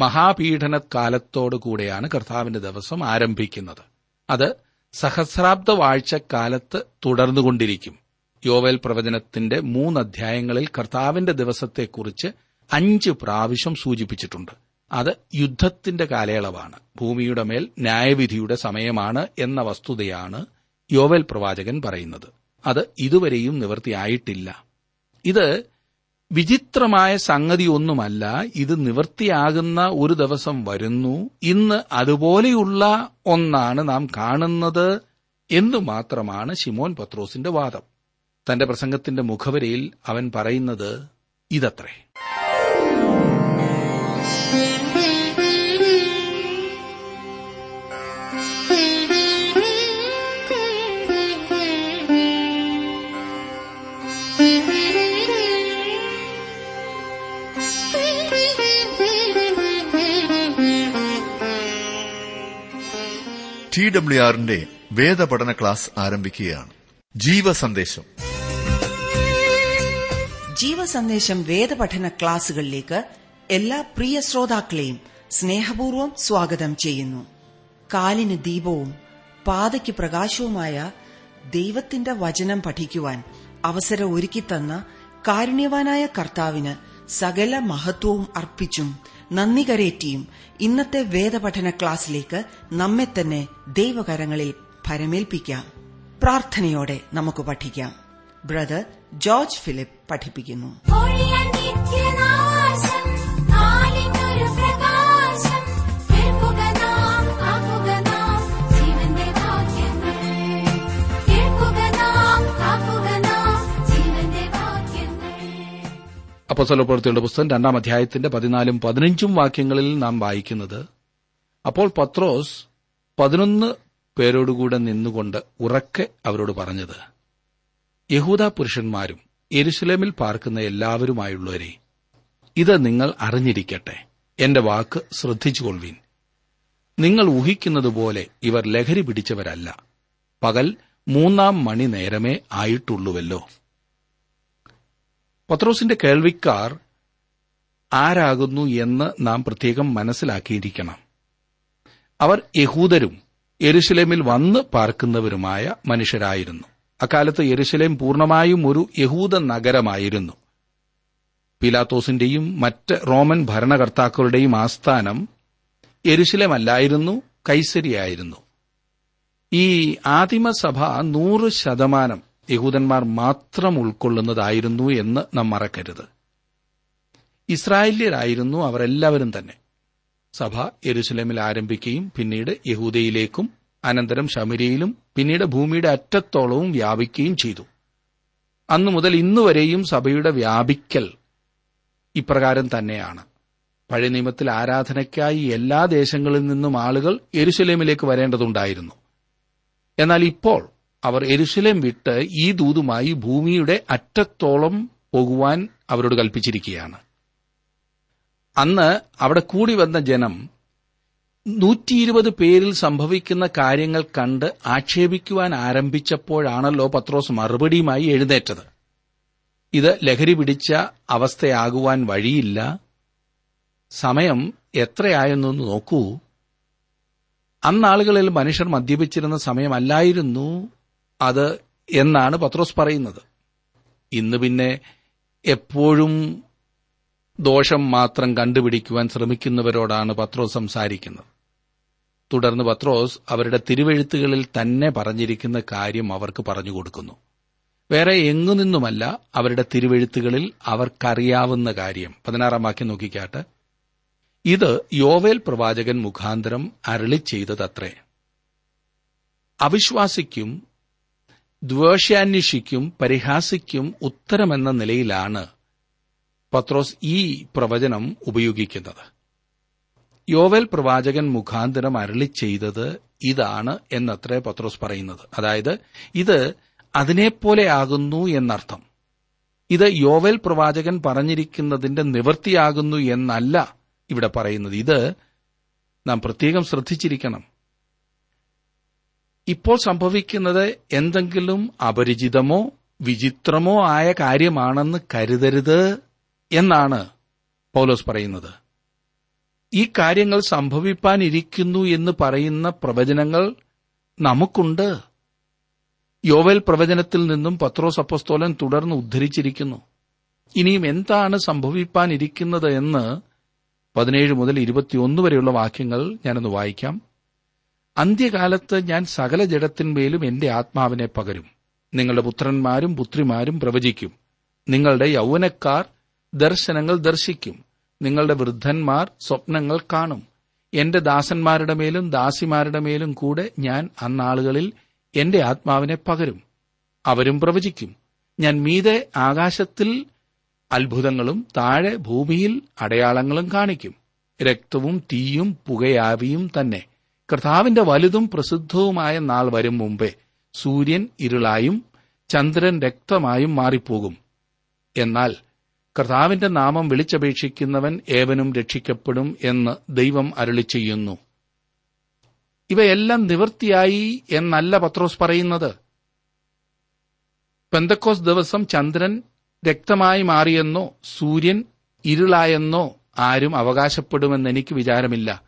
മഹാപീഡനകാലത്തോടു കൂടെയാണ് കർത്താവിന്റെ ദിവസം ആരംഭിക്കുന്നത്. അത് സഹസ്രാബ്ദ വാഴ്ചക്കാലത്ത് തുടർന്നുകൊണ്ടിരിക്കും. യോവേൽ പ്രവചനത്തിന്റെ മൂന്ന് അധ്യായങ്ങളിൽ കർത്താവിന്റെ ദിവസത്തെക്കുറിച്ച് അഞ്ച് പ്രാവശ്യം സൂചിപ്പിച്ചിട്ടുണ്ട്. അത് യുദ്ധത്തിന്റെ കാലയളവാണ്. ഭൂമിയുടെ മേൽ ന്യായവിധിയുടെ സമയമാണ് എന്ന വസ്തുതയാണ് യോവേൽ പ്രവാചകൻ പറയുന്നത്. അത് ഇതുവരെയും നിവൃത്തിയായിട്ടില്ല ഇത് വിചിത്രമായ സംഗതിയൊന്നുമല്ല. ഇത് നിവൃത്തിയാകുന്ന ഒരു ദിവസം വരുന്നു. ഇന്ന് അതുപോലെയുള്ള ഒന്നാണ് നാം കാണുന്നത് എന്നു മാത്രമാണ് ഷിമോൻ പത്രോസിന്റെ വാദം. തന്റെ പ്രസംഗത്തിന്റെ മുഖവരയിൽ അവൻ പറയുന്നത് ഇതത്രേ. ടി ഡബ്ല്യു ആറിന്റെ വേദപഠന ക്ലാസ് ആരംഭിക്കുകയാണ്. ജീവസന്ദേശം. ജീവസന്ദേശം വേദപഠന ക്ലാസുകളിലേക്ക് എല്ലാ പ്രിയ ശ്രോതാക്കളെയും സ്നേഹപൂർവം സ്വാഗതം ചെയ്യുന്നു. കാലിന് ദീപവും പാതയ്ക്ക് പ്രകാശവുമായ ദൈവത്തിന്റെ വചനം പഠിക്കുവാൻ അവസരം ഒരുക്കിത്തന്ന കാരുണ്യവാനായ കർത്താവിന് സകല മഹത്വവും അർപ്പിച്ചും നന്ദി കരേറ്റിയും ഇന്നത്തെ വേദപഠന ക്ലാസ്സിലേക്ക് നമ്മെ തന്നെ ദൈവകരങ്ങളിൽ ഭരമേൽപ്പിക്കാം. പ്രാർത്ഥനയോടെ നമുക്ക് പഠിക്കാം. ബ്രദർ ജോർജ് ഫിലിപ്പ് പഠിപ്പിക്കുന്നു. അപ്പോസ്തല പ്രവൃത്തിയുടെ പുസ്തകം രണ്ടാം അധ്യായത്തിന്റെ പതിനാലും പതിനഞ്ചും വാക്യങ്ങളിൽ നാം വായിക്കുന്നത് അപ്പോൾ പത്രോസ് പതിനൊന്ന് പേരോടുകൂടെ നിന്നുകൊണ്ട് ഉറക്കെ അവരോട് പറഞ്ഞത് യഹൂദ പുരുഷന്മാരും എരുസലേമിൽ പാർക്കുന്ന എല്ലാവരുമായുള്ളവരെ ഇത് നിങ്ങൾ അറിഞ്ഞിരിക്കട്ടെ. എന്റെ വാക്ക് ശ്രദ്ധിച്ചുകൊള്ളുവീൻ. നിങ്ങൾ ഊഹിക്കുന്നതുപോലെ ഇവർ ലഹരി പിടിച്ചവരല്ല. പകൽ മൂന്നാം മണി നേരമേ ആയിട്ടുള്ളുവല്ലോ. പത്രോസിന്റെ കേൾവിക്കാർ ആരാകുന്നു എന്ന് നാം പ്രത്യേകം മനസ്സിലാക്കിയിരിക്കണം. അവർ യഹൂദരും യെരുശലേമിൽ വന്ന് പാർക്കുന്നവരുമായ മനുഷ്യരായിരുന്നു. അക്കാലത്ത് യെരുശലേം പൂർണമായും ഒരു യഹൂദ നഗരമായിരുന്നു. പിലാത്തോസിന്റെയും മറ്റ് റോമൻ ഭരണകർത്താക്കളുടെയും ആസ്ഥാനം യെരുശലേമല്ലായിരുന്നു കൈസരിയായിരുന്നു. ഈ ആദിമസഭ നൂറ് ശതമാനം യഹൂദന്മാർ മാത്രം ഉൾക്കൊള്ളുന്നതായിരുന്നു എന്ന് നാം മറക്കരുത്. ഇസ്രായേല്യരായിരുന്നു അവരെല്ലാവരും തന്നെ. സഭ യെരുസലേമിൽ ആരംഭിക്കുകയും പിന്നീട് യഹൂദയിലേക്കും അനന്തരം ശമരിയിലും പിന്നീട് ഭൂമിയുടെ അറ്റത്തോളവും വ്യാപിക്കുകയും ചെയ്തു. അന്നു മുതൽ ഇന്നുവരെയും സഭയുടെ വ്യാപിക്കൽ ഇപ്രകാരം തന്നെയാണ്. പഴയ നിയമത്തിൽ ആരാധനയ്ക്കായി എല്ലാ ദേശങ്ങളിൽ നിന്നും ആളുകൾ എരുശലേമിലേക്ക് വരേണ്ടതുണ്ടായിരുന്നു. എന്നാൽ ഇപ്പോൾ അവർ എരുശലേം വിട്ട് ഈ ദൂതുമായി ഭൂമിയുടെ അറ്റത്തോളം പോകുവാൻ അവരോട് കൽപ്പിച്ചിരിക്കുകയാണ്. അന്ന് അവിടെ കൂടി വന്ന ജനം നൂറ്റിയിരുപത് പേരിൽ സംഭവിക്കുന്ന കാര്യങ്ങൾ കണ്ട് ആക്ഷേപിക്കുവാൻ ആരംഭിച്ചപ്പോഴാണല്ലോ പത്രോസ് മറുപടിയുമായി എഴുന്നേറ്റത്. ഇത് ലഹരി പിടിച്ച അവസ്ഥയാകുവാൻ വഴിയില്ല. സമയം എത്രയായെന്നു നോക്കൂ. അന്നാളുകളിൽ മനുഷ്യർ മദ്യപിച്ചിരുന്ന സമയമല്ലായിരുന്നു. അത് എന്നാണ് പത്രോസ് പറയുന്നത്. ഇന്ന് പിന്നെ എപ്പോഴും ദോഷം മാത്രം കണ്ടുപിടിക്കുവാൻ ശ്രമിക്കുന്നവരോടാണ് പത്രോസ് സംസാരിക്കുന്നത്. തുടർന്ന് പത്രോസ് അവരുടെ തിരുവെഴുത്തുകളിൽ തന്നെ പറഞ്ഞിരിക്കുന്ന കാര്യം അവർക്ക് പറഞ്ഞു കൊടുക്കുന്നു. വേറെ എങ്ങു നിന്നുമല്ല അവരുടെ തിരുവെഴുത്തുകളിൽ അവർക്കറിയാവുന്ന കാര്യം. പതിനാറാം വാക്യം നോക്കിക്കാട്ട്. ഇത് യോവേൽ പ്രവാചകൻ മുഖാന്തരം അരളി ചെയ്തതത്രേ. അവിശ്വാസിക്കും ദ്വേഷ്യാന്വേഷിക്കും പരിഹാസിക്കും ഉത്തരമെന്ന നിലയിലാണ് പത്രോസ് ഈ പ്രവചനം ഉപയോഗിക്കുന്നത്. യോവൽ പ്രവാചകൻ മുഖാന്തരം അരളി ചെയ്തത് ഇതാണ് എന്നത്രേ പത്രോസ് പറയുന്നത്. അതായത് ഇത് അതിനെപ്പോലെ ആകുന്നു എന്നർത്ഥം. ഇത് യോവൽ പ്രവാചകൻ പറഞ്ഞിരിക്കുന്നതിന്റെ നിവൃത്തിയാകുന്നു എന്നല്ല ഇവിടെ പറയുന്നത്. ഇത് നാം പ്രത്യേകം ശ്രദ്ധിച്ചിരിക്കണം. ഇപ്പോൾ സംഭവിക്കുന്നത് എന്തെങ്കിലും അപരിചിതമോ വിചിത്രമോ ആയ കാര്യമാണെന്ന് കരുതരുത് എന്നാണ് പൗലോസ് പറയുന്നത്. ഈ കാര്യങ്ങൾ സംഭവിപ്പാനിരിക്കുന്നു എന്ന് പറയുന്ന പ്രവചനങ്ങൾ നമുക്കുണ്ട്. യോവൽ പ്രവചനത്തിൽ നിന്നും പത്രോസ് അപ്പസ്തോലൻ തുടർന്ന് ഉദ്ധരിച്ചിരിക്കുന്നു. ഇനിയും എന്താണ് സംഭവിപ്പാനിരിക്കുന്നത് എന്ന് പതിനേഴ് മുതൽ ഇരുപത്തിയൊന്ന് വരെയുള്ള വാക്യങ്ങൾ ഞാനൊന്ന് വായിക്കാം. അന്ത്യകാലത്ത് ഞാൻ സകല ജഡത്തിന്മേലും എന്റെ ആത്മാവിനെ പകരും. നിങ്ങളുടെ പുത്രന്മാരും പുത്രിമാരും പ്രവചിക്കും. നിങ്ങളുടെ യൗവനക്കാർ ദർശനങ്ങൾ ദർശിക്കും. നിങ്ങളുടെ വൃദ്ധന്മാർ സ്വപ്നങ്ങൾ കാണും. എന്റെ ദാസന്മാരുടെ മേലും ദാസിമാരുടെ മേലും കൂടെ ഞാൻ അന്നാളുകളിൽ എന്റെ ആത്മാവിനെ പകരും. അവരും പ്രവചിക്കും. ഞാൻ മീതെ ആകാശത്തിൽ അത്ഭുതങ്ങളും താഴെ ഭൂമിയിൽ അടയാളങ്ങളും കാണിക്കും. രക്തവും തീയും പുകയാവിയും തന്നെ. കർത്താവിന്റെ വലുതും പ്രസിദ്ധവുമായ നാൾ വരും മുമ്പേ സൂര്യൻ ഇരുളായും ചന്ദ്രൻ രക്തമായും മാറിപ്പോകും. എന്നാൽ കർത്താവിന്റെ നാമം വിളിച്ചപേക്ഷിക്കുന്നവൻ ഏവനും രക്ഷിക്കപ്പെടും എന്ന് ദൈവം അരുളി ചെയ്യുന്നു. ഇവയെല്ലാം നിവൃത്തിയായി എന്നല്ല പത്രോസ് പറയുന്നത്. പെന്തക്കോസ് ദിവസം ചന്ദ്രൻ രക്തമായി മാറിയെന്നോ സൂര്യൻ ഇരുളായെന്നോ ആരും അവകാശപ്പെടുമെന്ന് എനിക്ക് വിചാരമില്ല.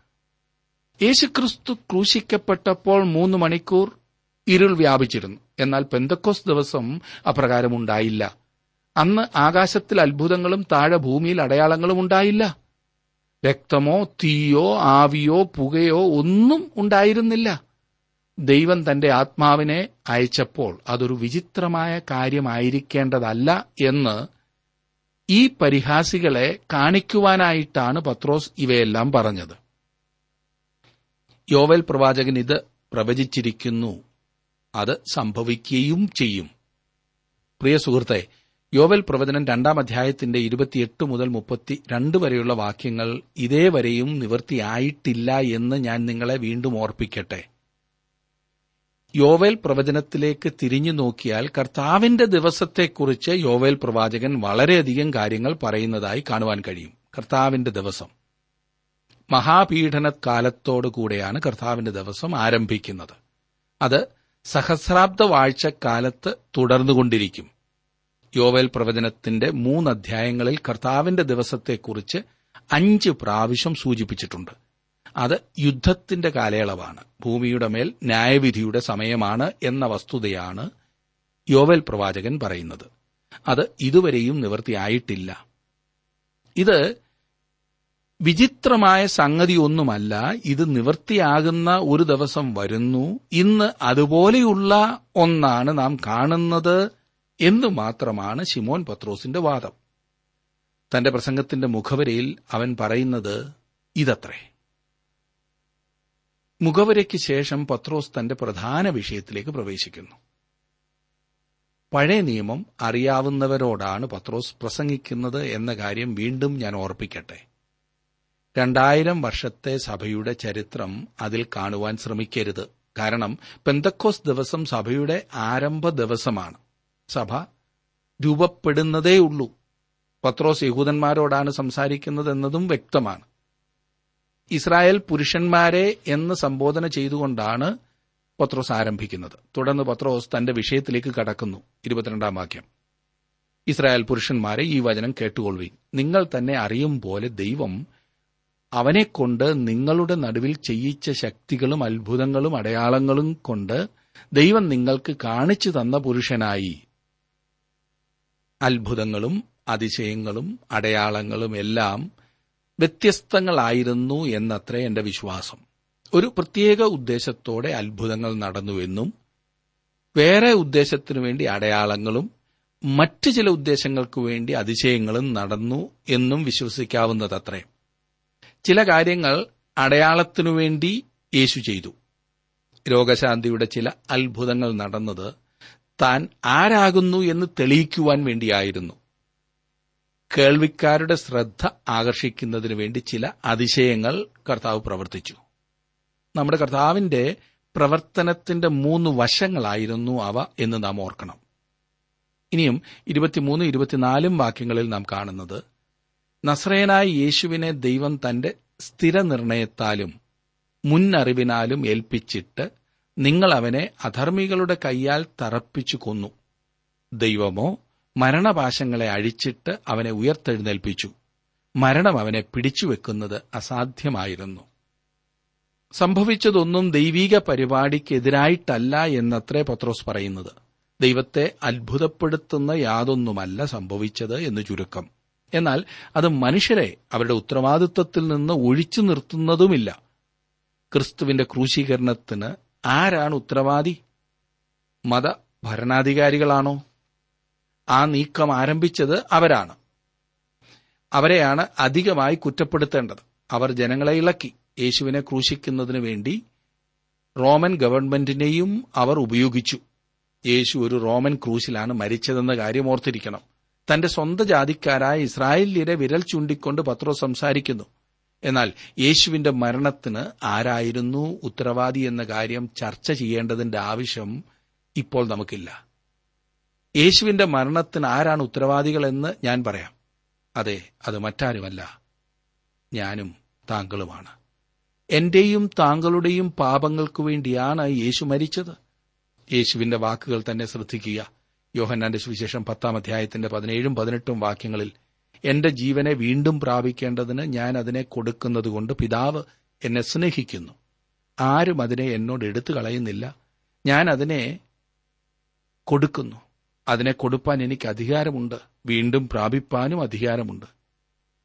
യേശുക്രിസ്തു ക്രൂശിക്കപ്പെട്ടപ്പോൾ മൂന്ന് മണിക്കൂർ ഇരുൾ വ്യാപിച്ചിരുന്നു. എന്നാൽ പെന്തക്കോസ് ദിവസം അപ്രകാരമുണ്ടായില്ല അന്ന് ആകാശത്തിൽ അത്ഭുതങ്ങളും താഴെ ഭൂമിയിൽ അടയാളങ്ങളും ഉണ്ടായില്ല. രക്തമോ തീയോ ആവിയോ പുകയോ ഒന്നും ഉണ്ടായിരുന്നില്ല. ദൈവം തന്റെ ആത്മാവിനെ അയച്ചപ്പോൾ അതൊരു വിചിത്രമായ കാര്യമായിരിക്കേണ്ടതല്ല എന്ന് ഈ പരിഹാസികളെ കാണിക്കുവാനായിട്ടാണ് പത്രോസ് ഇവയെല്ലാം പറഞ്ഞത്. യോവൽ പ്രവാചകൻ ഇത് പ്രവചിച്ചിരിക്കുന്നു. അത് സംഭവിക്കുകയും ചെയ്യും. പ്രിയ സുഹൃത്തെ യോവൽ പ്രവചനം രണ്ടാം അധ്യായത്തിന്റെ ഇരുപത്തിയെട്ട് മുതൽ മുപ്പത്തി രണ്ട് വരെയുള്ള വാക്യങ്ങൾ ഇതേവരെയും നിവൃത്തിയായിട്ടില്ല എന്ന് ഞാൻ നിങ്ങളെ വീണ്ടും ഓർപ്പിക്കട്ടെ. യോവേൽ പ്രവചനത്തിലേക്ക് തിരിഞ്ഞു നോക്കിയാൽ കർത്താവിന്റെ ദിവസത്തെക്കുറിച്ച് യോവേൽ പ്രവാചകൻ വളരെയധികം കാര്യങ്ങൾ പറയുന്നതായി കാണുവാൻ കഴിയും. കർത്താവിന്റെ ദിവസം. മഹാപീഡനകാലത്തോടു കൂടെയാണ് കർത്താവിന്റെ ദിവസം ആരംഭിക്കുന്നത്. അത് സഹസ്രാബ്ദ വാഴ്ചക്കാലത്ത് തുടർന്നുകൊണ്ടിരിക്കും. യോവേൽ പ്രവചനത്തിന്റെ മൂന്ന് അധ്യായങ്ങളിൽ കർത്താവിന്റെ ദിവസത്തെക്കുറിച്ച് അഞ്ച് പ്രാവശ്യം സൂചിപ്പിച്ചിട്ടുണ്ട്. അത് യുദ്ധത്തിന്റെ കാലയളവാണ്. ഭൂമിയുടെ മേൽ ന്യായവിധിയുടെ സമയമാണ് എന്ന വസ്തുതയാണ് യോവൽ പ്രവാചകൻ പറയുന്നത്. അത് ഇതുവരെയും നിവൃത്തിയായിട്ടില്ല. ഇത് വിചിത്രമായ സംഗതി ഒന്നുമല്ല ഇത് നിവൃത്തിയാകുന്ന ഒരു ദിവസം വരുന്നു ഇന്ന് അതുപോലെയുള്ള ഒന്നാണ് നാം കാണുന്നത് എന്ന് മാത്രമാണ് ഷിമോൻ പത്രോസിന്റെ വാദം. തന്റെ പ്രസംഗത്തിന്റെ മുഖവരയിൽ അവൻ പറയുന്നത് ഇതത്രേ. മുഖവരയ്ക്ക് ശേഷം പത്രോസ് തന്റെ പ്രധാന വിഷയത്തിലേക്ക് പ്രവേശിക്കുന്നു. പഴയ നിയമം അറിയാവുന്നവരോടാണ് പത്രോസ് പ്രസംഗിക്കുന്നത് എന്ന കാര്യം വീണ്ടും ഞാൻ ഓർപ്പിക്കട്ടെ. രണ്ടായിരം വർഷത്തെ സഭയുടെ ചരിത്രം അതിൽ കാണുവാൻ ശ്രമിക്കരുത്. കാരണം പെന്തക്കോസ് ദിവസം സഭയുടെ ആരംഭ ദിവസമാണ്. സഭ രൂപപ്പെടുന്നതേയുള്ളൂ പത്രോസ് യഹൂദന്മാരോടാണ് സംസാരിക്കുന്നത് എന്നതും വ്യക്തമാണ്. ഇസ്രായേൽ പുരുഷന്മാരെ എന്ന് സംബോധന ചെയ്തുകൊണ്ടാണ് പത്രോസ് ആരംഭിക്കുന്നത്. തുടർന്ന് പത്രോസ് തന്റെ വിഷയത്തിലേക്ക് കടക്കുന്നു. ഇരുപത്തിരണ്ടാം വാക്യം. ഇസ്രായേൽ പുരുഷന്മാരെ ഈ വചനം കേട്ടുകൊള്ളു നിങ്ങൾ തന്നെ അറിയും പോലെ ദൈവം അവനെക്കൊണ്ട് നിങ്ങളുടെ നടുവിൽ ചെയ്യിച്ച ശക്തികളും അത്ഭുതങ്ങളും അടയാളങ്ങളും കൊണ്ട് ദൈവം നിങ്ങൾക്ക് കാണിച്ചു തന്ന പുരുഷനായി. അത്ഭുതങ്ങളും അതിശയങ്ങളും അടയാളങ്ങളും എല്ലാം വ്യത്യസ്തങ്ങളായിരുന്നു എന്നത്രേ എന്റെ വിശ്വാസം. ഒരു പ്രത്യേക ഉദ്ദേശത്തോടെ അത്ഭുതങ്ങൾ നടന്നുവെന്നും വേറെ ഉദ്ദേശത്തിനു വേണ്ടി അടയാളങ്ങളും മറ്റു ചില ഉദ്ദേശങ്ങൾക്ക് വേണ്ടി അതിശയങ്ങളും നടന്നു എന്നും വിശ്വസിക്കാവുന്നതത്രേ. ചില കാര്യങ്ങൾ അടയാളത്തിനു വേണ്ടി യേശു ചെയ്തു. രോഗശാന്തിയുടെ ചില അത്ഭുതങ്ങൾ നടന്നത് താൻ ആരാകുന്നു എന്ന് തെളിയിക്കുവാൻ വേണ്ടിയായിരുന്നു. കേൾവിക്കാരുടെ ശ്രദ്ധ ആകർഷിക്കുന്നതിനു വേണ്ടി ചില അതിശയങ്ങൾ കർത്താവ് പ്രവർത്തിച്ചു. നമ്മുടെ കർത്താവിന്റെ പ്രവർത്തനത്തിന്റെ മൂന്ന് വശങ്ങളായിരുന്നു അവ എന്ന് നാം ഓർക്കണം. ഇനിയും ഇരുപത്തിമൂന്ന് ഇരുപത്തിനാലും വാക്യങ്ങളിൽ നാം കാണുന്നത് നസ്രയനായ യേശുവിനെ ദൈവം തന്റെ സ്ഥിരനിർണയത്താലും മുന്നറിവിനാലും ഏൽപ്പിച്ചിട്ട് നിങ്ങൾ അവനെ അധർമ്മികളുടെ കൈയാൽ തറപ്പിച്ചു കൊന്നു. ദൈവമോ മരണപാശങ്ങളെ അഴിച്ചിട്ട് അവനെ ഉയർത്തെഴുന്നേൽപ്പിച്ചു. മരണം അവനെ പിടിച്ചുവെക്കുന്നത് അസാധ്യമായിരുന്നു. സംഭവിച്ചതൊന്നും ദൈവീക പരിപാടിക്കെതിരായിട്ടല്ല എന്നത്രേ പത്രോസ് പറയുന്നത്. ദൈവത്തെ അത്ഭുതപ്പെടുത്തുന്ന യാതൊന്നുമല്ല സംഭവിച്ചത് എന്ന് ചുരുക്കം. എന്നാൽ അത് മനുഷ്യരെ അവരുടെ ഉത്തരവാദിത്വത്തിൽ നിന്ന് ഒഴിച്ചു നിർത്തുന്നതുമില്ല. ക്രിസ്തുവിന്റെ ക്രൂശീകരണത്തിന് ആരാണ് ഉത്തരവാദി? മത ഭരണാധികാരികളാണോ? ആ നീക്കം ആരംഭിച്ചത് അവരാണ്. അവരെയാണ് അധികമായി കുറ്റപ്പെടുത്തേണ്ടത്. അവർ ജനങ്ങളെ ഇളക്കി. യേശുവിനെ ക്രൂശിക്കുന്നതിന് വേണ്ടി റോമൻ ഗവൺമെന്റിനെയും അവർ ഉപയോഗിച്ചു. യേശു ഒരു റോമൻ ക്രൂശിലാണ് മരിച്ചതെന്ന കാര്യം ഓർത്തിരിക്കണം. തന്റെ സ്വന്തം ജാതിക്കാരായ ഇസ്രായേലിയരെ വിരൽ ചൂണ്ടിക്കൊണ്ട് പത്രോ സംസാരിക്കുന്നു. എന്നാൽ യേശുവിന്റെ മരണത്തിന് ആരായിരുന്നു ഉത്തരവാദി എന്ന കാര്യം ചർച്ച ചെയ്യേണ്ടതിന്റെ ആവശ്യം ഇപ്പോൾ നമുക്കില്ല. യേശുവിന്റെ മരണത്തിന് ആരാണ് ഉത്തരവാദികളെന്ന് ഞാൻ പറയാം. അതെ അത് മറ്റാരുമല്ല. ഞാനും താങ്കളുമാണ്. എന്റെയും താങ്കളുടെയും പാപങ്ങൾക്കു വേണ്ടിയാണ് യേശു മരിച്ചത്. യേശുവിന്റെ വാക്കുകൾ തന്നെ ശ്രദ്ധിക്കുക. യോഹന്നാന്റെ സുവിശേഷം പത്താം അധ്യായത്തിന്റെ പതിനേഴും പതിനെട്ടും വാക്യങ്ങളിൽ എന്റെ ജീവനെ വീണ്ടും പ്രാപിക്കേണ്ടതിന് ഞാൻ അതിനെ കൊടുക്കുന്നതുകൊണ്ട് പിതാവ് എന്നെ സ്നേഹിക്കുന്നു. ആരും അതിനെ എന്നോട് എടുത്തു കളയുന്നില്ല. ഞാൻ അതിനെ കൊടുക്കുന്നു. അതിനെ കൊടുപ്പാൻ എനിക്ക് അധികാരമുണ്ട്. വീണ്ടും പ്രാപിപ്പാനും അധികാരമുണ്ട്.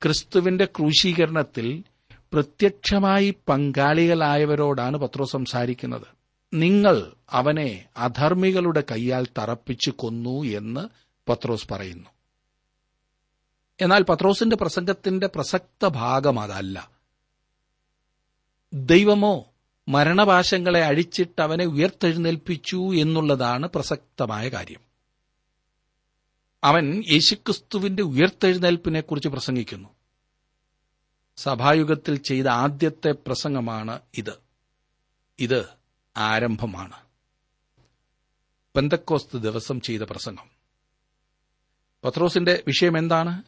ക്രിസ്തുവിന്റെ ക്രൂശീകരണത്തിൽ പ്രത്യക്ഷമായി പങ്കാളികളായവരോടാണ് പത്രോ സംസാരിക്കുന്നത്. നിങ്ങൾ അവനെ അധർമ്മികളുടെ കൈയാൽ തറപ്പിച്ചു കൊന്നു എന്ന് പത്രോസ് പറയുന്നു. എന്നാൽ പത്രോസിന്റെ പ്രസംഗത്തിന്റെ പ്രസക്ത ഭാഗം അതല്ല. ദൈവമോ മരണപാശങ്ങളെ അഴിച്ചിട്ട് അവനെ ഉയർത്തെഴുന്നേൽപ്പിച്ചു എന്നുള്ളതാണ് പ്രസക്തമായ കാര്യം. അവൻ യേശുക്രിസ്തുവിന്റെ ഉയർത്തെഴുന്നേൽപ്പിനെക്കുറിച്ച് പ്രസംഗിക്കുന്നു. സഭായുഗത്തിൽ ചെയ്ത ആദ്യത്തെ പ്രസംഗമാണ് ഇത്. ഇത് ആരംഭമാണ്. പെന്തക്കോസ്ത് ദിവസം ചെയ്ത പ്രസംഗം. പത്രോസിന്റെ വിഷയം എന്താണ്?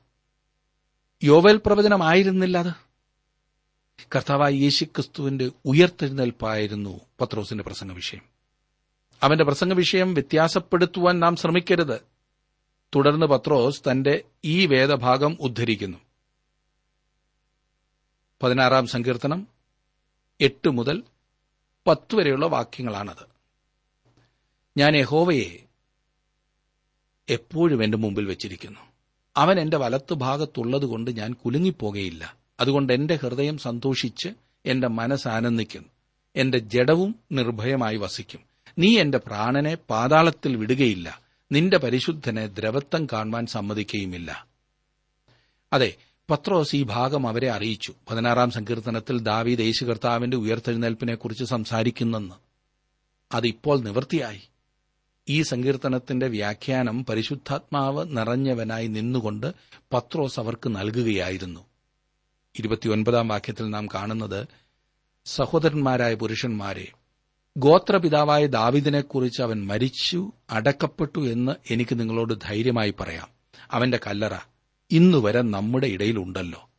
യോവൽ പ്രവചനമായിരുന്നില്ല അത്? കർത്താവായ യേശുക്രിസ്തുവിന്റെ ഉയർത്തെഴുന്നേൽപ്പായിരുന്നു പത്രോസിന്റെ പ്രസംഗ വിഷയം. അവന്റെ പ്രസംഗ വിഷയം വ്യത്യാസപ്പെടുത്തുവാൻ നാം ശ്രമിക്കരുത്. തുടർന്ന് പത്രോസ് തന്റെ ഈ വേദഭാഗം ഉദ്ധരിക്കുന്നു. പതിനാറാം സങ്കീർത്തനം എട്ട് മുതൽ പത്ത് വരെയുള്ള വാക്യങ്ങളാണത്. ഞാൻ യഹോവയെ എപ്പോഴും എന്റെ മുമ്പിൽ വെച്ചിരിക്കുന്നു. അവൻ എന്റെ വലത്തുഭാഗത്തുള്ളതുകൊണ്ട് ഞാൻ കുലുങ്ങിപ്പോകയില്ല. അതുകൊണ്ട് എന്റെ ഹൃദയം സന്തോഷിച്ച് എന്റെ മനസ്സ് ആനന്ദിക്കുന്നു എന്റെ ജഡവും നിർഭയമായി വസിക്കും. നീ എന്റെ പ്രാണനെ പാതാളത്തിൽ വിടുകയില്ല. നിന്റെ പരിശുദ്ധനെ ദ്രവത്വം കാണുവാൻ സമ്മതിക്കുകയുമില്ല അതെ പത്രോസ് ഈ ഭാഗം അവരെ അറിയിച്ചു. പതിനാറാം സങ്കീർത്തനത്തിൽ ദാവീദ് യേശു കർത്താവിന്റെ ഉയർത്തെഴുന്നേൽപ്പിനെക്കുറിച്ച് സംസാരിക്കുന്നെന്ന്. അതിപ്പോൾ നിവൃത്തിയായി. ഈ സങ്കീർത്തനത്തിന്റെ വ്യാഖ്യാനം പരിശുദ്ധാത്മാവ് നിറഞ്ഞവനായി നിന്നുകൊണ്ട് പത്രോസ് അവർക്ക് നൽകുകയായിരുന്നു. ഇരുപത്തിയൊൻപതാം വാക്യത്തിൽ നാം കാണുന്നത് സഹോദരന്മാരായ പുരുഷന്മാരെ ഗോത്രപിതാവായ ദാവിദിനെക്കുറിച്ച് അവൻ മരിച്ചു അടക്കപ്പെട്ടു എന്ന് എനിക്ക് നിങ്ങളോട് ധൈര്യമായി പറയാം. അവന്റെ കല്ലറ ഇന്നുവരെ നമ്മുടെ ഇടയിലുണ്ടല്ലോ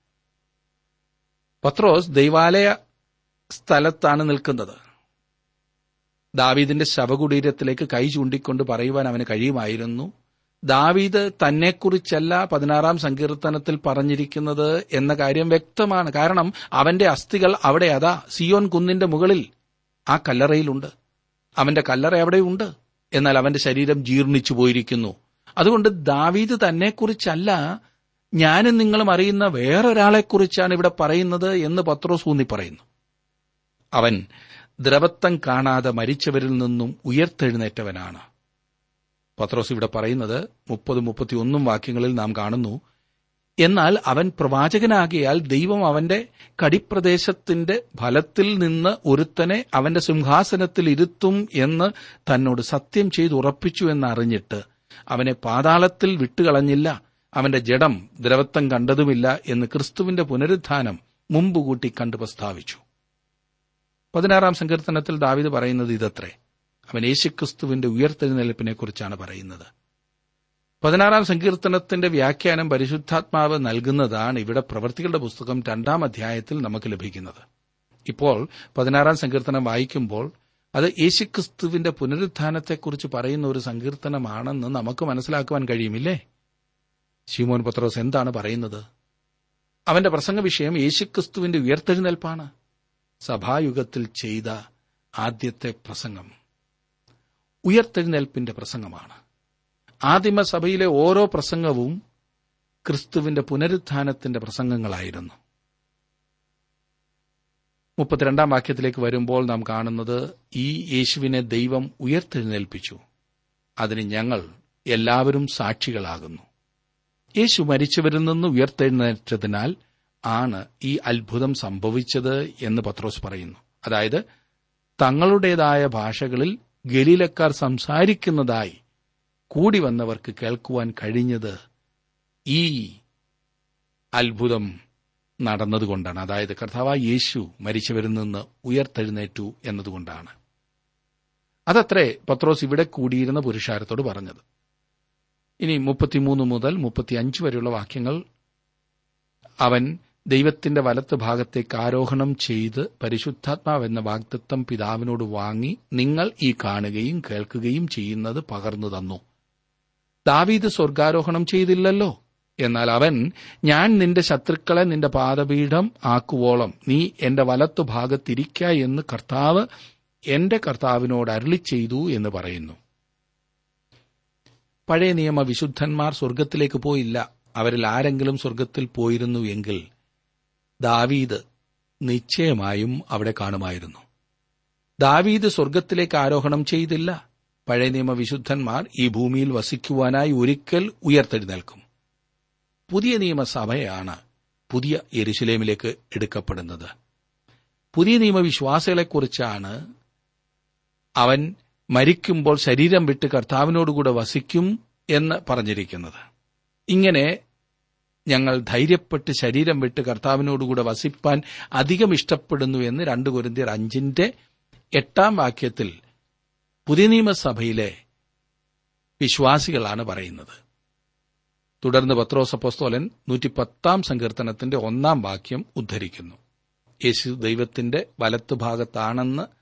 പത്രോസ് ദൈവാലയ സ്ഥലത്താണ് നിൽക്കുന്നത്. ദാവീദിന്റെ ശവകുടീരത്തിലേക്ക് കൈ ചൂണ്ടിക്കൊണ്ട് പറയുവാൻ അവന് കഴിയുമായിരുന്നു. ദാവീദ് തന്നെക്കുറിച്ചല്ല പതിനാറാം സങ്കീർത്തനത്തിൽ പറഞ്ഞിരിക്കുന്നത് എന്ന കാര്യം വ്യക്തമാണ്. കാരണം അവന്റെ അസ്ഥികൾ അവിടെ അതാ സിയോൻ കുന്നിന്റെ മുകളിൽ ആ കല്ലറയിലുണ്ട്. അവന്റെ കല്ലറ അവിടെയുണ്ട്. എന്നാൽ അവന്റെ ശരീരം ജീർണിച്ചു പോയിരിക്കുന്നു. അതുകൊണ്ട് ദാവീദ് തന്നെക്കുറിച്ചല്ല ഞാനും നിങ്ങളും അറിയുന്ന വേറൊരാളെക്കുറിച്ചാണ് ഇവിടെ പറയുന്നത് എന്ന് പത്രോസ് ഊന്നി പറയുന്നു. അവൻ ദ്രവത്വം കാണാതെ മരിച്ചവരിൽ നിന്നും ഉയർത്തെഴുന്നേറ്റവനാണ്. പത്രോസ് ഇവിടെ പറയുന്നത് മുപ്പത് മുപ്പത്തിയൊന്നും വാക്യങ്ങളിൽ നാം കാണുന്നു. എന്നാൽ അവൻ പ്രവാചകനാകിയാൽ ദൈവം അവന്റെ കടിപ്രദേശത്തിന്റെ ഫലത്തിൽ നിന്ന് ഒരുത്തനെ അവന്റെ സിംഹാസനത്തിൽ ഇരുത്തും എന്ന് തന്നോട് സത്യം ചെയ്ത് ഉറപ്പിച്ചു എന്നറിഞ്ഞിട്ട് അവനെ പാതാളത്തിൽ വിട്ടുകളഞ്ഞില്ല. അവന്റെ ജഡം ദ്രവത്വം കണ്ടതുമില്ല എന്ന് ക്രിസ്തുവിന്റെ പുനരുത്ഥാനം മുമ്പുകൂട്ടി കണ്ടു പ്രസ്താവിച്ചു. പതിനാറാം സങ്കീർത്തനത്തിൽ ദാവിദ് പറയുന്നത് ഇതത്രേ. അവൻ യേശുക്രിസ്തുവിന്റെ ഉയർത്തെഴുന്നേൽപ്പിനെക്കുറിച്ചാണ് പറയുന്നത്. പതിനാറാം സങ്കീർത്തനത്തിന്റെ വ്യാഖ്യാനം പരിശുദ്ധാത്മാവ് നൽകുന്നതാണ് ഇവിടെ പ്രവൃത്തികളുടെ പുസ്തകം രണ്ടാം അധ്യായത്തിൽ നമുക്ക് ലഭിക്കുന്നത്. ഇപ്പോൾ പതിനാറാം സങ്കീർത്തനം വായിക്കുമ്പോൾ അത് യേശുക്രിസ്തുവിന്റെ പുനരുത്ഥാനത്തെക്കുറിച്ച് പറയുന്ന ഒരു സങ്കീർത്തനമാണെന്ന് നമുക്ക് മനസ്സിലാക്കുവാൻ കഴിയുമില്ലേ? ശിമോൻ പത്രോസ് എന്താണ് പറയുന്നത്? അവന്റെ പ്രസംഗ വിഷയം യേശുക്രിസ്തുവിന്റെ ഉയർത്തെഴുന്നേൽപ്പാണ്. സഭായുഗത്തിൽ ചെയ്ത ആദ്യത്തെ പ്രസംഗം. ഉയർത്തെഴുന്നേൽപ്പിന്റെ പ്രസംഗമാണ്. ആദിമസഭയിലെ ഓരോ പ്രസംഗവും ക്രിസ്തുവിന്റെ പുനരുത്ഥാനത്തിന്റെ പ്രസംഗങ്ങളായിരുന്നു. മുപ്പത്തിരണ്ടാം വാക്യത്തിലേക്ക് വരുമ്പോൾ നാം കാണുന്നത് ഈ യേശുവിനെ ദൈവം ഉയർത്തെഴുന്നേൽപ്പിച്ചു. അതിന് ഞങ്ങൾ എല്ലാവരും സാക്ഷികളാകുന്നു. യേശു മരിച്ചവരിൽ നിന്ന് ഉയർത്തെഴുന്നേറ്റതിനാൽ ആണ് ഈ അത്ഭുതം സംഭവിച്ചത് എന്ന് പത്രോസ് പറയുന്നു. അതായത് തങ്ങളുടേതായ ഭാഷകളിൽ ഗലീലക്കാർ സംസാരിക്കുന്നതായി കൂടി വന്നവർക്ക് കേൾക്കുവാൻ കഴിഞ്ഞത് ഈ അത്ഭുതം നടന്നതുകൊണ്ടാണ്. അതായത് കർത്താവ് യേശു മരിച്ചവരിൽ നിന്ന് ഉയർത്തെഴുന്നേറ്റു എന്നതുകൊണ്ടാണ്. അതത്രേ പത്രോസ് ഇവിടെ കൂടിയിരുന്ന പുരുഷാരത്തോട് പറഞ്ഞത്. ഇനി മുപ്പത്തിമൂന്ന് മുതൽ മുപ്പത്തിയഞ്ച് വരെയുള്ള വാക്യങ്ങൾ അവൻ ദൈവത്തിന്റെ വലത്ത് ഭാഗത്തേക്ക് ആരോഹണം ചെയ്ത് പരിശുദ്ധാത്മാവെന്ന വാഗ്ദത്തം പിതാവിനോട് വാങ്ങി നിങ്ങൾ ഈ കാണുകയും കേൾക്കുകയും ചെയ്യുന്നത് പകർന്നു തന്നു. ദാവീദ് സ്വർഗാരോഹണം ചെയ്തില്ലല്ലോ. എന്നാൽ അവൻ ഞാൻ നിന്റെ ശത്രുക്കളെ നിന്റെ പാദപീഠം ആക്കുവോളം നീ എന്റെ വലത്തു ഭാഗത്തിരിക്ക എന്ന് കർത്താവ് എന്റെ കർത്താവിനോട് അരുളി ചെയ്തു എന്ന് പറയുന്നു. പഴയ നിയമ വിശുദ്ധന്മാർ സ്വർഗത്തിലേക്ക് പോയില്ല. അവരിൽ ആരെങ്കിലും സ്വർഗത്തിൽ പോയിരുന്നു എങ്കിൽ ദാവീദ് നിശ്ചയമായും അവിടെ കാണുമായിരുന്നു. ദാവീദ് സ്വർഗത്തിലേക്ക് ആരോഹണം ചെയ്തില്ല. പഴയ നിയമ വിശുദ്ധന്മാർ ഈ ഭൂമിയിൽ വസിക്കുവാനായി ഒരിക്കൽ ഉയർത്തെഴുന്നേൽക്കും. പുതിയ നിയമസഭയാണ് പുതിയ യെരുശലേമിലേക്ക് എടുക്കപ്പെടുന്നത്. പുതിയ നിയമവിശ്വാസികളെക്കുറിച്ചാണ് അവൻ മരിക്കുമ്പോൾ ശരീരം വിട്ട് കർത്താവിനോടുകൂടെ വസിക്കും എന്ന് പറഞ്ഞിരിക്കുന്നത്. ഇങ്ങനെ ഞങ്ങൾ ധൈര്യപ്പെട്ട് ശരീരം വിട്ട് കർത്താവിനോടുകൂടെ വസിപ്പാൻ അധികം ഇഷ്ടപ്പെടുന്നു എന്ന് രണ്ട് കുരുന്തിയർ അഞ്ചിന്റെ എട്ടാം വാക്യത്തിൽ പുതിയ നിയമസഭയിലെ വിശ്വാസികളാണ് പറയുന്നത്. തുടർന്ന് പത്രോസപ്പോസ്തോലൻ നൂറ്റിപ്പത്താം സങ്കീർത്തനത്തിന്റെ ഒന്നാം വാക്യം ഉദ്ധരിക്കുന്നു. യേശു ദൈവത്തിന്റെ വലത്തുഭാഗത്താണെന്ന്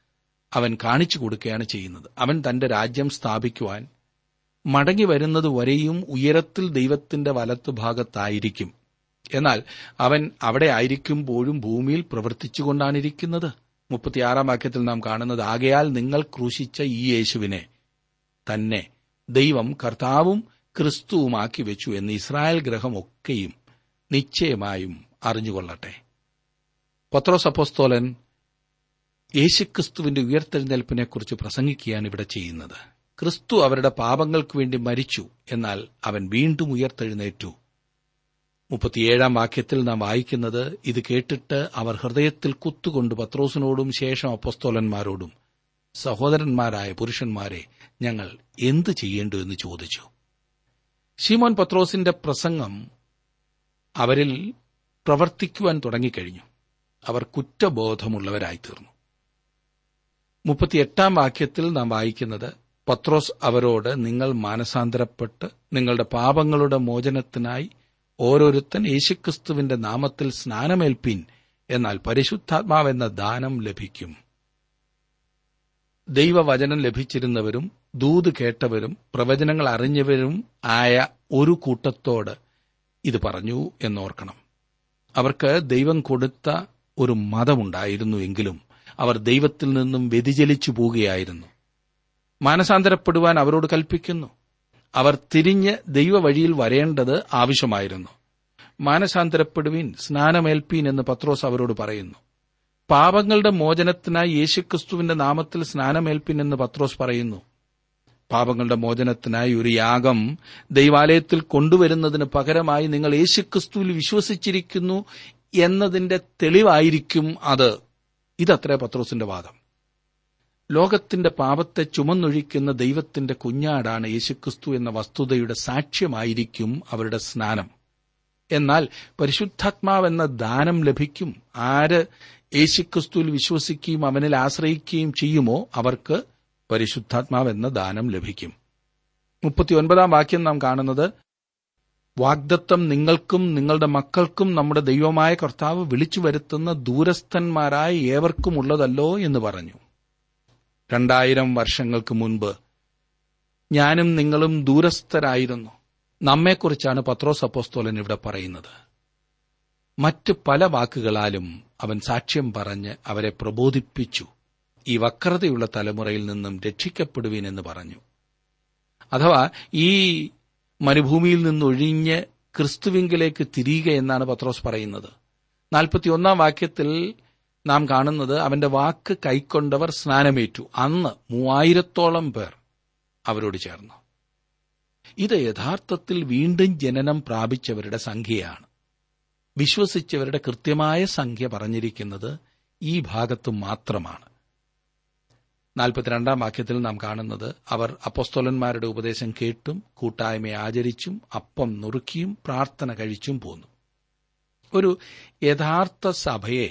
അവൻ കാണിച്ചു കൊടുക്കുകയാണ് ചെയ്യുന്നത്. അവൻ തന്റെ രാജ്യം സ്ഥാപിക്കുവാൻ മടങ്ങി വരുന്നത് വരെയും ഉയരത്തിൽ ദൈവത്തിന്റെ വലത്തുഭാഗത്തായിരിക്കും. എന്നാൽ അവൻ അവിടെ ആയിരിക്കുമ്പോഴും ഭൂമിയിൽ പ്രവർത്തിച്ചുകൊണ്ടാണിരിക്കുന്നത് മുപ്പത്തിയാറാം വാക്യത്തിൽ നാം കാണുന്നത് ആകയാൽ നിങ്ങൾ ക്രൂശിച്ച ഈ യേശുവിനെ തന്നെ ദൈവം കർത്താവും ക്രിസ്തുവുമാക്കി വെച്ചു എന്ന് ഇസ്രായേൽ ഗ്രഹമൊക്കെയും നിശ്ചയമായും അറിഞ്ഞുകൊള്ളട്ടെ. പത്രോസ് അപ്പോസ്തോലൻ യേശുക്രിസ്തുവിന്റെ ഉയർത്തെഴുന്നേൽപ്പിനെക്കുറിച്ച് പ്രസംഗിക്കുകയാണ് ഇവിടെ ചെയ്യുന്നത്. ക്രിസ്തു അവരുടെ പാപങ്ങൾക്ക് വേണ്ടി മരിച്ചു എന്നാൽ അവൻ വീണ്ടും ഉയർത്തെഴുന്നേറ്റു. മുപ്പത്തിയേഴാം വാക്യത്തിൽ നാം വായിക്കുന്നത് ഇത് കേട്ടിട്ട് അവർ ഹൃദയത്തിൽ കുത്തുകൊണ്ട് പത്രോസിനോടും ശേഷം അപ്പസ്തോലന്മാരോടും സഹോദരന്മാരായ പുരുഷന്മാരെ ഞങ്ങൾ എന്തു ചെയ്യേണ്ടു എന്ന് ചോദിച്ചു. ഷീമോൻ പത്രോസിന്റെ പ്രസംഗം അവരിൽ പ്രവർത്തിക്കുവാൻ തുടങ്ങിക്കഴിഞ്ഞു. അവർ കുറ്റബോധമുള്ളവരായിത്തീർന്നു. മുപ്പത്തിയെട്ടാം വാക്യത്തിൽ നാം വായിക്കുന്നത് പത്രോസ് അവരോട് നിങ്ങൾ മാനസാന്തരപ്പെട്ട് നിങ്ങളുടെ പാപങ്ങളുടെ മോചനത്തിനായി ഓരോരുത്തൻ യേശുക്രിസ്തുവിന്റെ നാമത്തിൽ സ്നാനമേൽപ്പിൻ എന്നാൽ പരിശുദ്ധാത്മാവെന്ന ദാനം ലഭിക്കും. ദൈവവചനം ലഭിച്ചിരുന്നവരും ദൂത് കേട്ടവരും പ്രവചനങ്ങൾ അറിഞ്ഞവരും ആയ ഒരു കൂട്ടത്തോട് ഇത് പറഞ്ഞു എന്നോർക്കണം. അവർക്ക് ദൈവം കൊടുത്ത ഒരു മതമുണ്ടായിരുന്നു എങ്കിലും അവർ ദൈവത്തിൽ നിന്നും വ്യതിചലിച്ചു പോകുകയായിരുന്നു മാനസാന്തരപ്പെടുവാൻ അവരോട് കൽപ്പിക്കുന്നു. അവർ തിരിഞ്ഞ് ദൈവവഴിയിൽ വരേണ്ടത് ആവശ്യമായിരുന്നു. മാനസാന്തരപ്പെടുവീൻ സ്നാനമേൽപ്പീൻ എന്ന് പത്രോസ് അവരോട് പറയുന്നു. പാപങ്ങളുടെ മോചനത്തിനായി യേശുക്രിസ്തുവിന്റെ നാമത്തിൽ സ്നാനമേൽപ്പിൻ എന്ന് പത്രോസ് പറയുന്നു. പാപങ്ങളുടെ മോചനത്തിനായി ഒരു യാഗം ദൈവാലയത്തിൽ കൊണ്ടുവരുന്നതിന് പകരമായി നിങ്ങൾ യേശുക്രിസ്തുവിൽ വിശ്വസിച്ചിരിക്കുന്നു എന്നതിന്റെ തെളിവായിരിക്കും അത്. ഇതത്രേ പത്രോസിന്റെ വാദം. ലോകത്തിന്റെ പാപത്തെ ചുമന്നൊഴിക്കുന്ന ദൈവത്തിന്റെ കുഞ്ഞാടാണ് യേശുക്രിസ്തു എന്ന വസ്തുതയുടെ സാക്ഷ്യമായിരിക്കും അവരുടെ സ്നാനം. എന്നാൽ പരിശുദ്ധാത്മാവെന്ന ദാനം ലഭിക്കും. ആര് യേശുക്രിസ്തുവിൽ വിശ്വസിക്കുകയും അവനിൽ ആശ്രയിക്കുകയും ചെയ്യുമോ അവർക്ക് പരിശുദ്ധാത്മാവെന്ന ദാനം ലഭിക്കും. മുപ്പത്തിയൊൻപതാം വാക്യം നാം കാണുന്നത് വാഗ്ദത്തം നിങ്ങൾക്കും നിങ്ങളുടെ മക്കൾക്കും നമ്മുടെ ദൈവമായ കർത്താവ് വിളിച്ചു വരുത്തുന്ന ദൂരസ്ഥന്മാരായ ഏവർക്കും ഉള്ളതല്ലോ എന്ന് പറഞ്ഞു. രണ്ടായിരം വർഷങ്ങൾക്ക് മുൻപ് ഞാനും നിങ്ങളും ദൂരസ്ഥരായിരുന്നു. നമ്മെക്കുറിച്ചാണ് പത്രോസ് അപ്പോസ്തോലൻ ഇവിടെ പറയുന്നത്. മറ്റ് പല വാക്കുകളാലും അവൻ സാക്ഷ്യം പറഞ്ഞ് അവരെ പ്രബോധിപ്പിച്ചു. ഈ വക്രതയുള്ള തലമുറയിൽ നിന്നും രക്ഷിക്കപ്പെടുവീൻ എന്ന് പറഞ്ഞു. അഥവാ ഈ മരുഭൂമിയിൽ നിന്നൊഴിഞ്ഞ് ക്രിസ്തുവിങ്കിലേക്ക് തിരിയുക എന്നാണ് പത്രോസ് പറയുന്നത്. നാൽപ്പത്തിയൊന്നാം വാക്യത്തിൽ നാം കാണുന്നത് അവന്റെ വാക്ക് കൈക്കൊണ്ടവർ സ്നാനമേറ്റു. അന്ന് മൂവായിരത്തോളം പേർ അവരോട് ചേർന്നു. ഇത് യഥാർത്ഥത്തിൽ വീണ്ടും ജനനം പ്രാപിച്ചവരുടെ സംഖ്യയാണ്. വിശ്വസിച്ചവരുടെ കൃത്യമായ സംഖ്യ പറഞ്ഞിരിക്കുന്നത് ഈ ഭാഗത്തു മാത്രമാണ്. നാൽപ്പത്തിരണ്ടാം വാക്യത്തിൽ നാം കാണുന്നത് അവർ അപ്പോസ്തോലന്മാരുടെ ഉപദേശം കേട്ടും കൂട്ടായ്മയെ ആചരിച്ചും അപ്പം നുറുക്കിയും പ്രാർത്ഥന കഴിച്ചും പോന്നു. ഒരു യഥാർത്ഥ സഭയെ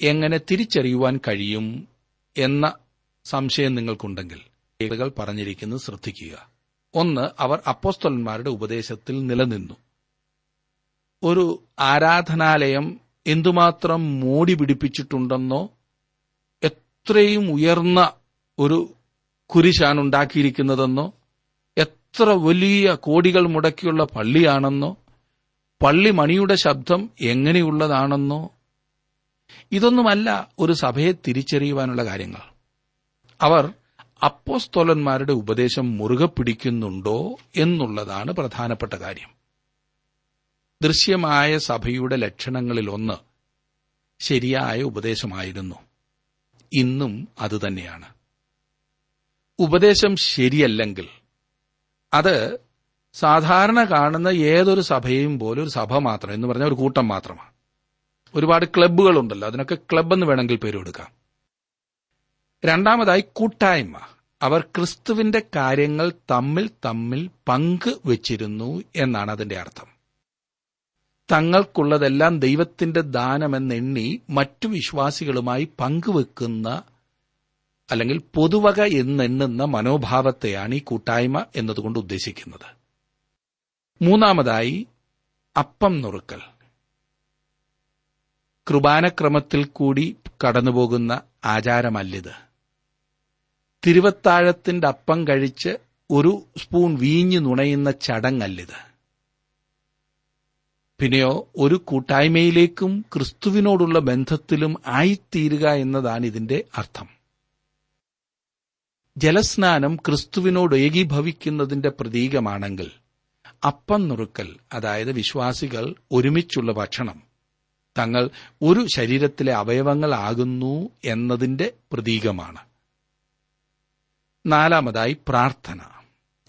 എങ്ങനെ തിരിച്ചറിയുവാൻ കഴിയും എന്ന സംശയം നിങ്ങൾക്കുണ്ടെങ്കിൽ രേഖകൾ പറഞ്ഞിരിക്കുന്നത് ശ്രദ്ധിക്കുക. ഒന്ന് അവർ അപ്പോസ്തോലന്മാരുടെ ഉപദേശത്തിൽ നിലനിന്നു. ഒരു ആരാധനാലയം എന്തുമാത്രം മോടി പിടിപ്പിച്ചിട്ടുണ്ടെന്നോ എത്രയും ഉയർന്ന ഒരു കുരിശാണ് ഉണ്ടാക്കിയിരിക്കുന്നതെന്നോ എത്ര വലിയ കോടികൾ മുടക്കിയുള്ള പള്ളിയാണെന്നോ പള്ളി മണിയുടെ ശബ്ദം എങ്ങനെയുള്ളതാണെന്നോ ഇതൊന്നുമല്ല ഒരു സഭയെ തിരിച്ചറിയുവാനുള്ള കാര്യങ്ങൾ. അവർ അപ്പോസ്തോലന്മാരുടെ ഉപദേശം മുറുകെ പിടിക്കുന്നുണ്ടോ എന്നുള്ളതാണ് പ്രധാനപ്പെട്ട കാര്യം. ദൃശ്യമായ സഭയുടെ ലക്ഷണങ്ങളിലൊന്ന് ശരിയായ ഉപദേശമായിരുന്നു. ഇന്നും അതുതന്നെയാണ് ഉപദേശം ശരിയല്ലെങ്കിൽ അത് സാധാരണ കാണുന്ന ഏതൊരു സഭയും പോലെ ഒരു സഭ മാത്രം എന്ന് പറഞ്ഞാൽ ഒരു കൂട്ടം മാത്രമാണ്. ഒരുപാട് ക്ലബ്ബുകളുണ്ടല്ലോ അതിനൊക്കെ ക്ലബ് എന്ന് വേണമെങ്കിൽ പേര് കൊടുക്കാം. രണ്ടാമതായി കൂട്ടായ്മ. അവർ ക്രിസ്തുവിന്റെ കാര്യങ്ങൾ തമ്മിൽ തമ്മിൽ പങ്ക് വെച്ചിരുന്നു എന്നാണ് അതിന്റെ അർത്ഥം. തങ്ങൾക്കുള്ളതെല്ലാം ദൈവത്തിന്റെ ദാനമെന്നെണ്ണി മറ്റു വിശ്വാസികളുമായി പങ്കുവെക്കുന്ന അല്ലെങ്കിൽ പൊതുവക എന്നെണ്ണുന്ന മനോഭാവത്തെയാണ് ഈ കൂട്ടായ്മ എന്നതുകൊണ്ട് ഉദ്ദേശിക്കുന്നത്. മൂന്നാമതായി അപ്പം നുറുക്കൽ. കൃപാനക്രമത്തിൽ കൂടി കടന്നുപോകുന്ന ആചാരമല്ലിത് തിരുവത്താഴത്തിന്റെ അപ്പം കഴിച്ച് ഒരു സ്പൂൺ വീഞ്ഞു നുണയുന്ന ചടങ്ങല്ലിത് പിന്നെയോ ഒരു കൂട്ടായ്മയിലേക്കും ക്രിസ്തുവിനോടുള്ള ബന്ധത്തിലും ആയിത്തീരുക എന്നതാണ് ഇതിന്റെ അർത്ഥം. ജലസ്നാനം ക്രിസ്തുവിനോട് ഏകീഭവിക്കുന്നതിന്റെ പ്രതീകമാണെങ്കിൽ അപ്പം നുറുക്കൽ അതായത് വിശ്വാസികൾ ഒരുമിച്ചുള്ള ഭക്ഷണം തങ്ങൾ ഒരു ശരീരത്തിലെ അവയവങ്ങളാകുന്നു എന്നതിന്റെ പ്രതീകമാണ്. നാലാമതായി പ്രാർത്ഥന.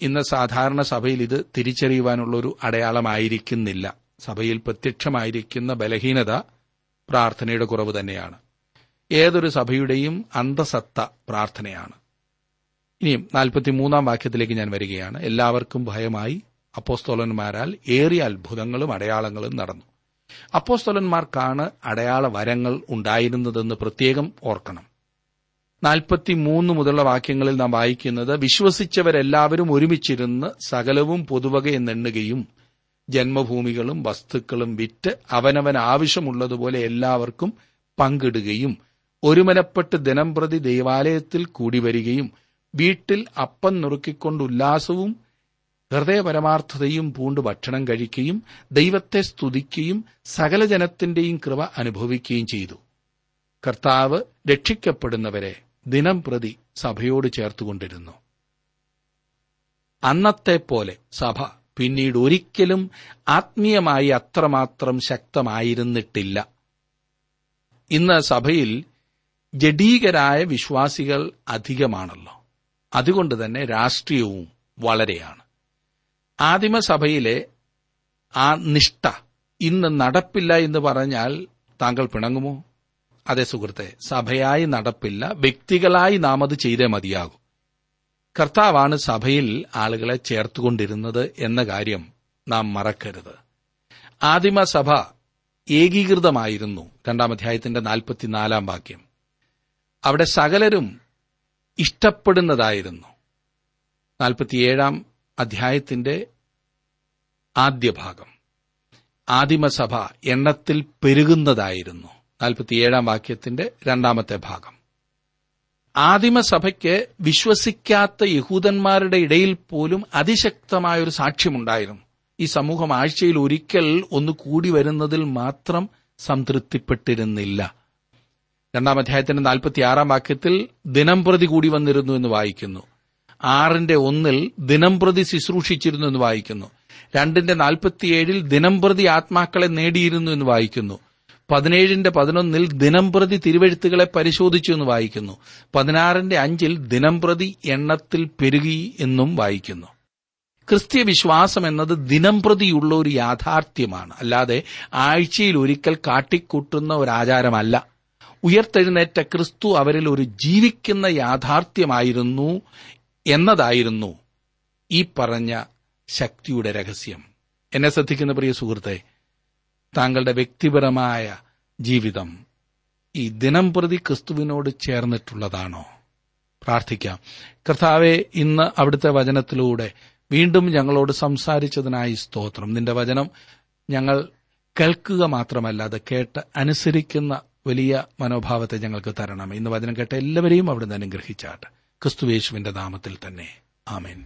ഇന്ന് സാധാരണ സഭയിൽ ഇത് തിരിച്ചറിയുവാനുള്ള ഒരു അടയാളമായിരിക്കുന്നില്ല. സഭയിൽ പ്രത്യക്ഷമായിരിക്കുന്ന ബലഹീനത പ്രാർത്ഥനയുടെ കുറവ് തന്നെയാണ്. ഏതൊരു സഭയുടെയും അന്തസത്ത പ്രാർത്ഥനയാണ്. ഇനിയും നാൽപ്പത്തിമൂന്നാം വാക്യത്തിലേക്ക് ഞാൻ വരികയാണ്. എല്ലാവർക്കും ഭയമായി അപ്പോസ്തോലന്മാരാൽ ഏറിയ അത്ഭുതങ്ങളും അടയാളങ്ങളും നടന്നു. അപ്പോസ്തോലന്മാർക്കാണ് അടയാള വരങ്ങൾ ഉണ്ടായിരുന്നതെന്ന് പ്രത്യേകം ഓർക്കണം. നാൽപ്പത്തിമൂന്ന് മുതലുള്ള വാക്യങ്ങളിൽ നാം വായിക്കുന്നത് വിശ്വസിച്ചവരെല്ലാവരും ഒരുമിച്ചിരുന്ന് സകലവും പൊതുവക എന്നെണ്ണുകയും ജന്മഭൂമികളും വസ്തുക്കളും വിറ്റ് അവനവൻ ആവശ്യമുള്ളതുപോലെ എല്ലാവർക്കും പങ്കിടുകയും ഒരുമനപ്പെട്ട് ദിനംപ്രതി ദൈവാലയത്തിൽ കൂടിവരികയും വീട്ടിൽ അപ്പം നുറുക്കിക്കൊണ്ട് ഉല്ലാസവും ഹൃദയപരമാർത്ഥതയും പൂണ്ട് ഭക്ഷണം കഴിക്കുകയും ദൈവത്തെ സ്തുതിക്കുകയും സകല ജനത്തിന്റെയും കൃപ അനുഭവിക്കുകയും ചെയ്തു. കർത്താവ് രക്ഷിക്കപ്പെടുന്നവരെ ദിനം പ്രതി സഭയോട് ചേർത്തുകൊണ്ടിരുന്നു. അന്നത്തെ പോലെ സഭ പിന്നീട് ഒരിക്കലും ആത്മീയമായി അത്രമാത്രം ശക്തമായിരുന്നിട്ടില്ല. ഇന്ന് സഭയിൽ ജഡീകരായ വിശ്വാസികൾ അധികമാണല്ലോ. അതുകൊണ്ട് തന്നെ രാഷ്ട്രീയവും വളരെയാണ്. ആദിമസഭയിലെ ആ നിഷ്ഠ ഇന്ന് നടപ്പില്ല എന്ന് പറഞ്ഞാൽ താങ്കൾ പിണങ്ങുമോ? അതേ സുഹൃത്തെ സഭയായി നടപ്പില്ല വ്യക്തികളായി നാം അത് ചെയ്തേ മതിയാകൂ. കർത്താവാണ് സഭയിൽ ആളുകളെ ചേർത്തുകൊണ്ടിരുന്നത് എന്ന കാര്യം നാം മറക്കരുത്. ആദിമസഭ ഏകീകൃതമായിരുന്നു. രണ്ടാം അധ്യായത്തിന്റെ നാൽപ്പത്തിനാലാം വാക്യം. അവിടെ സകലരും ഇഷ്ടപ്പെടുന്നതായിരുന്നു. നാൽപ്പത്തിയേഴാം അധ്യായത്തിന്റെ ആദ്യ ഭാഗം. ആദിമസഭ എണ്ണത്തിൽ പെരുകുന്നതായിരുന്നു. നാൽപ്പത്തിയേഴാം വാക്യത്തിന്റെ രണ്ടാമത്തെ ഭാഗം. ആദിമസഭയ്ക്ക് വിശ്വസിക്കാത്ത യഹൂദന്മാരുടെ ഇടയിൽ പോലും അതിശക്തമായൊരു സാക്ഷ്യമുണ്ടായിരുന്നു. ഈ സമൂഹം ആഴ്ചയിൽ ഒരിക്കൽ ഒന്ന് കൂടി വരുന്നതിൽ മാത്രം സംതൃപ്തിപ്പെട്ടിരുന്നില്ല. രണ്ടാം അധ്യായത്തിന്റെ നാൽപ്പത്തിയാറാം വാക്യത്തിൽ ദിനം പ്രതി കൂടി വന്നിരുന്നു എന്ന് വായിക്കുന്നു. ആറിന്റെ ഒന്നിൽ ദിനം പ്രതി ശുശ്രൂഷിച്ചിരുന്നു എന്ന് വായിക്കുന്നു. രണ്ടിന്റെ നാൽപ്പത്തിയേഴിൽ ദിനം പ്രതി ആത്മാക്കളെ നേടിയിരുന്നു എന്ന് വായിക്കുന്നു. പതിനേഴിന്റെ പതിനൊന്നിൽ ദിനം പ്രതി തിരുവഴുത്തുകളെ പരിശോധിച്ചു എന്ന് വായിക്കുന്നു. പതിനാറിന്റെ അഞ്ചിൽ ദിനം പ്രതി എണ്ണത്തിൽ പെരുകി എന്നും വായിക്കുന്നു. ക്രിസ്തീയ വിശ്വാസം എന്നത് ദിനം പ്രതിയുള്ള ഒരു യാഥാർത്ഥ്യമാണ്. അല്ലാതെ ആഴ്ചയിൽ ഒരിക്കൽ കാട്ടിക്കൂട്ടുന്ന ഒരാചാരമല്ല. ഉയർത്തെഴുന്നേറ്റ ക്രിസ്തു അവരിൽ ഒരു ജീവിക്കുന്ന യാഥാർത്ഥ്യമായിരുന്നു എന്നതായിരുന്നു ഈ പറഞ്ഞ ശക്തിയുടെ രഹസ്യം. എന്നെ ശ്രദ്ധിക്കുന്ന പ്രിയ സുഹൃത്തെ താങ്കളുടെ വ്യക്തിപരമായ ജീവിതം ഈ ദിനം പ്രതി ക്രിസ്തുവിനോട് ചേർന്നിട്ടുള്ളതാണോ? പ്രാർത്ഥിക്കാം. കർത്താവെ ഇന്ന് അവിടുത്തെ വചനത്തിലൂടെ വീണ്ടും ഞങ്ങളോട് സംസാരിച്ചതിനായി സ്തോത്രം. നിന്റെ വചനം ഞങ്ങൾ കേൾക്കുക മാത്രമല്ല അത് കേട്ട് അനുസരിക്കുന്ന വലിയ മനോഭാവത്തെ ഞങ്ങൾക്ക് തരണം. ഇന്ന് വചനം കേട്ട എല്ലാവരെയും അവിടുന്ന് അനുഗ്രഹിച്ചാട്ട്. ക്രിസ്തുവേശുവിന്റെ നാമത്തിൽ തന്നെ. ആമേൻ.